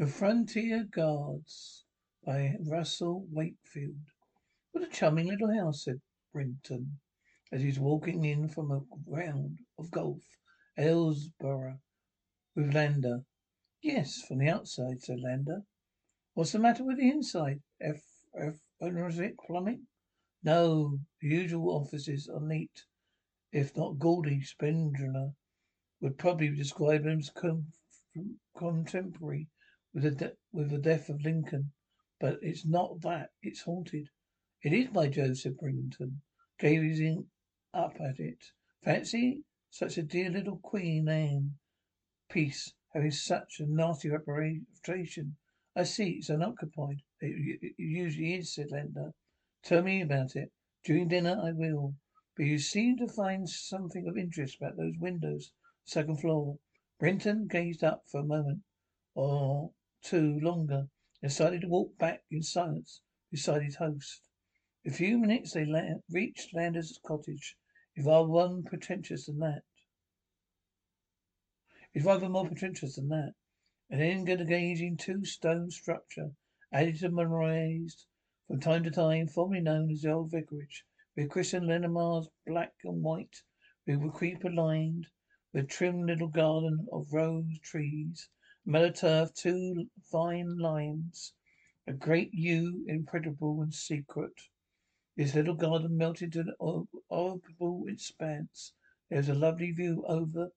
The Frontier Guards by Russell Wakefield. What a charming little house, said Brinton, as he was walking in from a round of golf at with Lander. Yes, from the outside, said Lander. What's the matter with the inside? F. F. Forensic plumbing? No, the usual offices are neat, if not gaudy. Spindler would probably describe them as com- contemporary with the de- with the death of Lincoln. But it's not that. It's haunted. It is, by Jove, said Brinton, gazing up at it. Fancy such a dear little Queen Anne piece having such a nasty reputation. I see it's unoccupied. It, it usually is, said Lander. Tell me about it. During dinner I will. But you seem to find something of interest about those windows, second floor. Brinton gazed up for a moment or two longer, and decided to walk back in silence beside his host. In a few minutes they la- reached Lander's cottage. It's rather one pretentious than that. It's rather more pretentious than that. An engaging two-stone structure, added to raised from time to time, formerly known as the old vicarage, with Christian Lenomar's black and white, with creeper lined, with trim little garden of rose trees, turf, two fine lines. a great yew impenetrable and secret. This little garden melted into an operable expanse. There was a lovely view over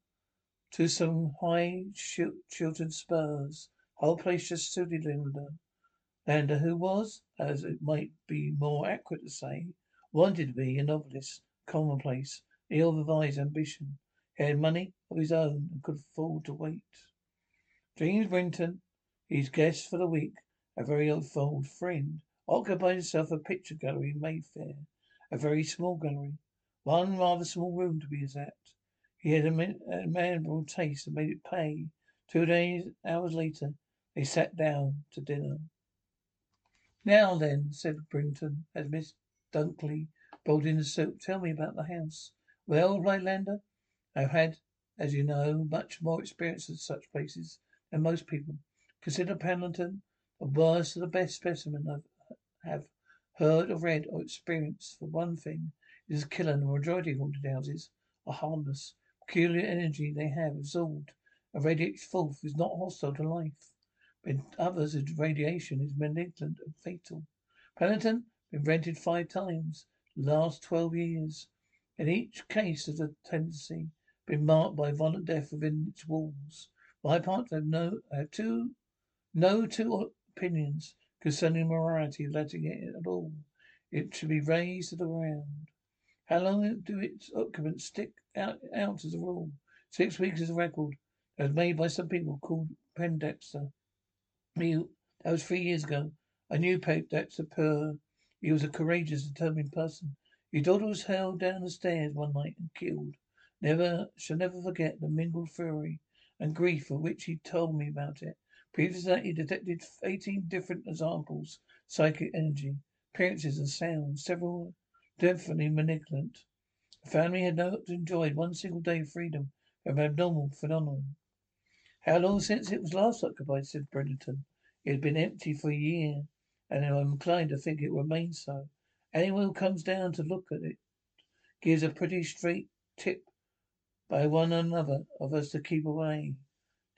to some high Chiltern spurs. Whole place just suited Lander. Lander, who was, as it might be more accurate to say, wanted to be a novelist, commonplace, ill advised ambition. He had money of his own and could afford to wait. James Brinton, his guest for the week, a very old friend, occupied himself a picture gallery in Mayfair, a very small gallery, one rather small room to be exact. He had a admirable taste and made it pay. Two days, hours later, they sat down to dinner. Now then, said Brinton, as Miss Dunkley brought in the soup, tell me about the house. Well, replied Lander, I've had, as you know, much more experience in such places than most people. Consider Pendleton the worst of the best specimen I have heard or read or experienced. For one thing, it is a killer, and the majority of haunted houses are harmless peculiar energy they have absorbed and radiates forth is not hostile to life. But in others, the radiation is malignant and fatal. Pendleton been rented five times the last twelve years. In each case, there's a tendency been marked by violent death within its walls. My part, have no, have two, no two opinions concerning morality letting it at all. It should be raised to the ground. How long do its occupants stick out, out as a rule? Six weeks is a record was made by some people called Pendexter. Me, that was three years ago. I knew Pendexter per. He was a courageous, determined person. His daughter was held down the stairs one night and killed. Never shall never forget the mingled fury and grief of which he told me about it. Previous to that, he detected eighteen different examples, psychic energy, appearances and sounds, several definitely malignant. The family had not enjoyed one single day of freedom from abnormal phenomenon. How long since it was last occupied, said Brenton. It had been empty for a year, and I'm inclined to think it remains so. Anyone who comes down to look at it gives a pretty straight tip by one another of us to keep away.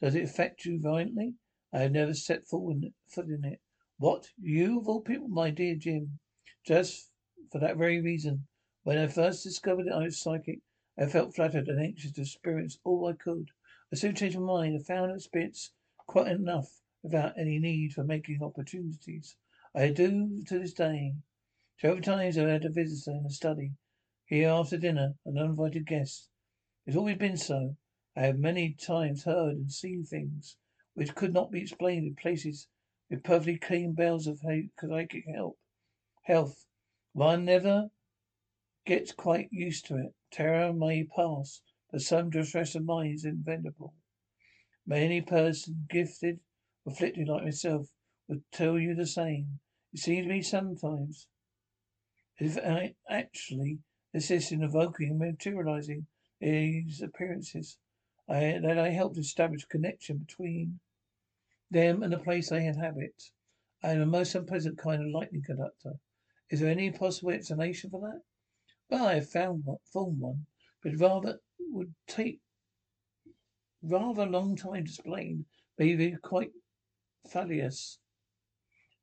Does it affect you violently? I have never set foot in it. What? You of all people, my dear Jim? Just for that very reason. When I first discovered I was psychic, I felt flattered and anxious to experience all I could. I soon changed my mind and found experience quite enough without any need for making opportunities. I do to this day. Twelve times I've had a visitor in the study, here after dinner, an uninvited guest. It's always been so. I have many times heard and seen things which could not be explained in places with perfectly clean bells of psychic help, health. One never gets quite used to it. Terror may pass, but some distress of mind is inevitable. Many persons gifted, afflicted like myself, would tell you the same. It seems to me sometimes as if I actually assist in evoking and materializing these appearances. I, that I helped establish a connection between them and the place they inhabit. I am a most unpleasant kind of lightning conductor. Is there any possible explanation for that? Well, I have found one, formed one, but rather would take rather a long time to explain. Maybe quite fallacious.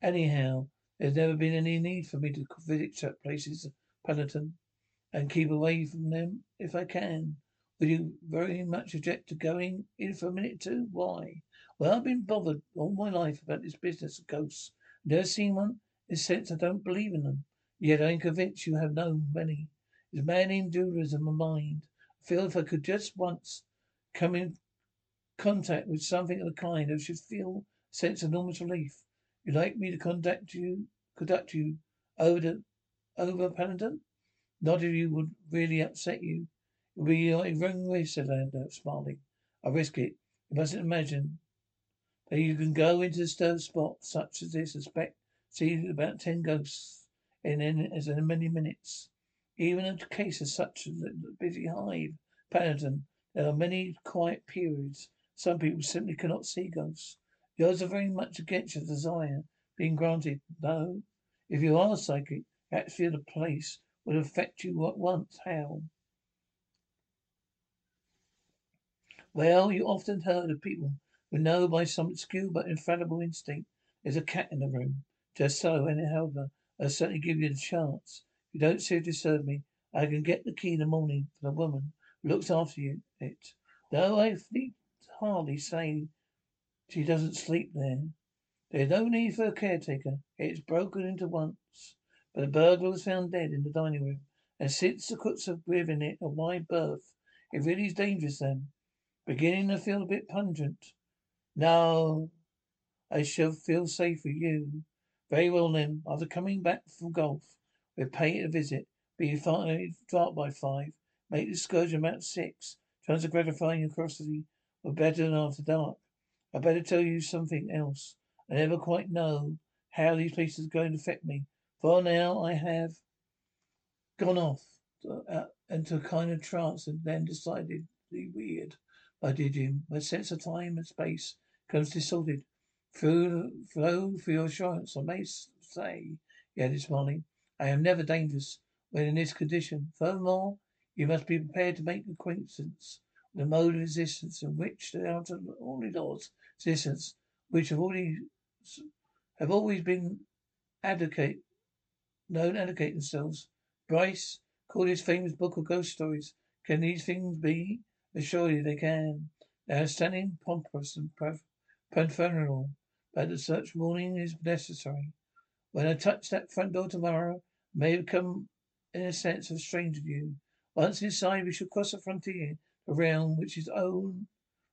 Anyhow, there's never been any need for me to visit such places, Paddington, and keep away from them if I can. Would you very much object to going in for a minute too? Why? Well, I've been bothered all my life about this business of ghosts. Never seen one. In sense, I don't believe in them. Yet I am convinced you have known many. It's maddening dualism of mind. I feel if I could just once come in contact with something of the kind, I should feel a sense of enormous relief. You'd like me to conduct you, conduct you over to, over Paddington? Not if you would really upset you. It would be your own risk, said Lander, smiling. I'll risk it. You mustn't imagine that you can go into a stove spot such as this and expect see about ten ghosts in, in as many minutes. Even in cases such as the busy hive, Paddington, there are many quiet periods. Some people simply cannot see ghosts. Odds are very much against your desire being granted, though. If you are psychic, the atmosphere of the place would affect you at once. How? Well, you often heard of people who know by some obscure but infallible instinct there's a cat in the room. Just so, and however, I'll certainly give you the chance. You don't seriously serve me, I can get the key in the morning for the woman who looks after you it. Though I need hardly say she doesn't sleep there. There's no need for a caretaker. It's broken into once. But the burglar was found dead in the dining room. And since the cooks have given it a wide berth, it really is dangerous then. Beginning to feel a bit pungent. No, I shall feel safe with you. Very well then. After coming back from golf, we'll pay it a visit. Be five, start by five. Make the excursion about six. Chance of gratifying your curiosity were better than after dark. I better tell you something else. I never quite know how these places are going to affect me. For now I have gone off uh, into a kind of trance and then decidedly weird. I did him. my sense of time and space becomes distorted. Through, flow for your assurance, I may say, he added smiling, I am never dangerous when in this condition. Furthermore, you must be prepared to make acquaintance with the mode of existence in which the outer only laws existence which have already have always been advocate known advocate themselves. Bierce called his famous book of ghost stories. Can these things be? Assuredly they can. They are standing pompous and profanal, but the such warning is necessary. When I touch that front door tomorrow, may become in a sense a stranger to you. Once inside, we shall cross the frontier, a realm which is own,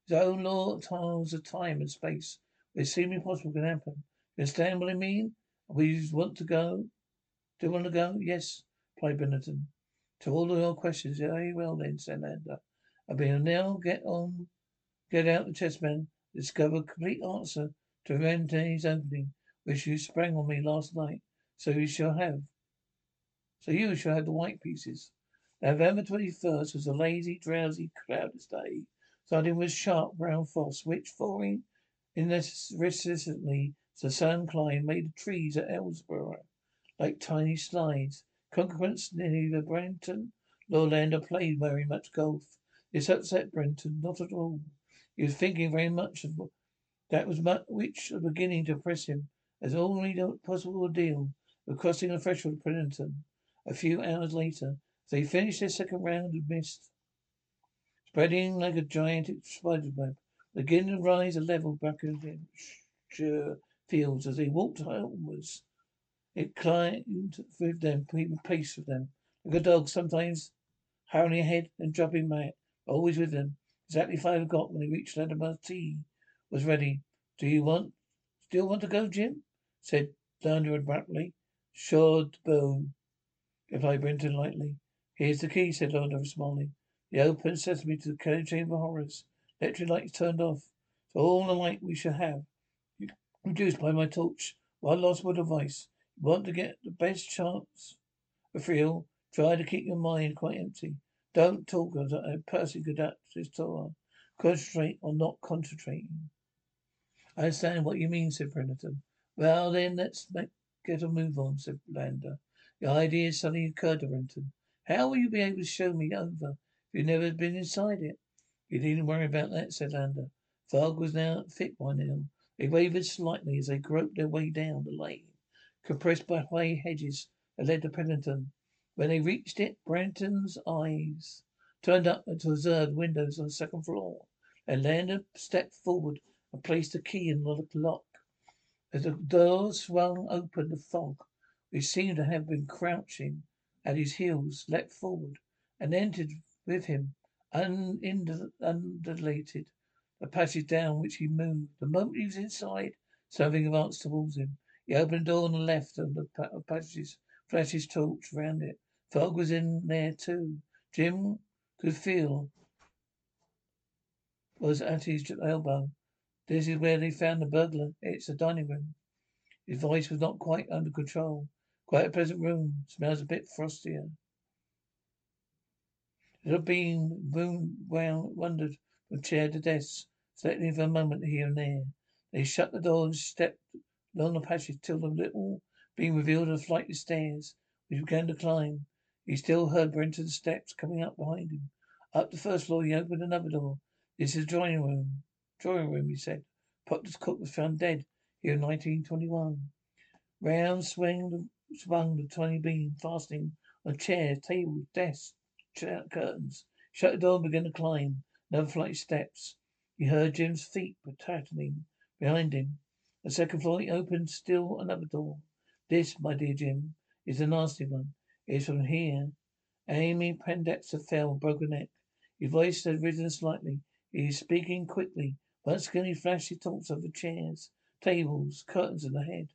his own law tiles of time and space it seemed impossible can happen. You understand what I mean? We want to go? Do you want to go? Yes, replied Benetton. To all your questions, very well then, said Lander. I will now get on, get out the chessmen, discover a complete answer to Réti's opening, which you sprang on me last night. So you shall have, so you shall have the white pieces. November 21st was a lazy, drowsy, cloudless day, starting with sharp brown frost, which, falling Incessantly, the sun climbed, made the trees at Ellesborough like tiny slides. Consequence, neither Brenton nor Lander played very much golf. This upset Brenton, not at all. He was thinking very much of that was much, which was beginning to oppress him as only the possible ordeal of crossing the threshold of Brenton. A few hours later, they finished their second round of mist, spreading like a giant spider web, Begin to rise a level back of the fields as they walked homewards. It climbed with them, keeping pace with them. Like a dog, sometimes hurrying ahead and dropping back, always with them. Exactly five o'clock when they reached Latimer's tea was ready. Do you want still want to go, Jim? said Lander abruptly. Sure, Boom, replied Brenton lightly. Here's the key, said Lander, smiling. The open sesame to me to the chamber horrors. Electric lights turned off. So all the light we shall have reduced by my torch. One last word of advice. Want to get the best chance of feel, try to keep your mind quite empty. Don't talk as a person could act this Torah. Concentrate on not concentrating. I understand what you mean, said Brenton. Well, then, let's make, get a move on, said Lander. The idea suddenly occurred to Brenton. How will you be able to show me over if you've never been inside it? You needn't worry about that, said Lander. Fog was now thick by now. They wavered slightly as they groped their way down the lane, compressed by high hedges that led to Pendleton. When they reached it, Branton's eyes turned up to observe windows on the second floor. And Lander stepped forward and placed a key in the lock. As the door swung open, the fog, which seemed to have been crouching at his heels, leapt forward and entered with him, undulated the passage down which he moved. The moment he was inside, something advanced towards him. He opened a door on the left of the passage, flashed his torch round it. Fog was in there too. Jim could feel was at his elbow. This is where they found the burglar. It's the dining room. His voice was not quite under control. Quite a pleasant room. Smells a bit frostier. The little Bean wandered from chair to desk, selecting for a moment here and there. They shut the door and stepped along the passage till the little being revealed a flight of stairs, which began to climb. He still heard Brenton's steps coming up behind him. Up the first floor, he opened another door. This is the drawing room. Drawing room, he said. Proctor's cook was found dead here in 1921. Round swung the, swung the tiny beam, fastening on chairs, tables, desks, chair, curtains. Shut the door and began to climb. Another flight of steps. He heard Jim's feet pattering behind him. The second floor he opened still another door. This, my dear Jim, is a nasty one. It is from here. Amy Pendexter fell, broke her neck. His voice had risen slightly. He is speaking quickly. Once again he flashed his torch over chairs, tables, curtains and the head.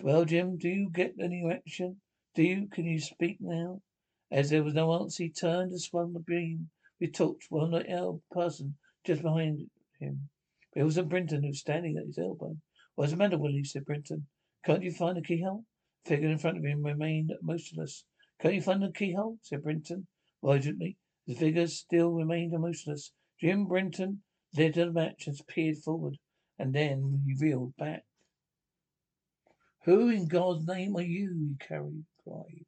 Well, Jim, do you get any reaction? Do you? Can you speak now? As there was no answer, he turned and swung the beam with torch on the person just behind him. But it was a Brenton who was standing at his elbow. What's the matter, Willie? said Brenton. Can't you find the keyhole? The figure in front of him remained motionless. Can't you find the keyhole? said Brenton, urgently. The figure still remained motionless. Jim Brenton lit a match and peered forward, and then he reeled back. Who in God's name are you? he cried.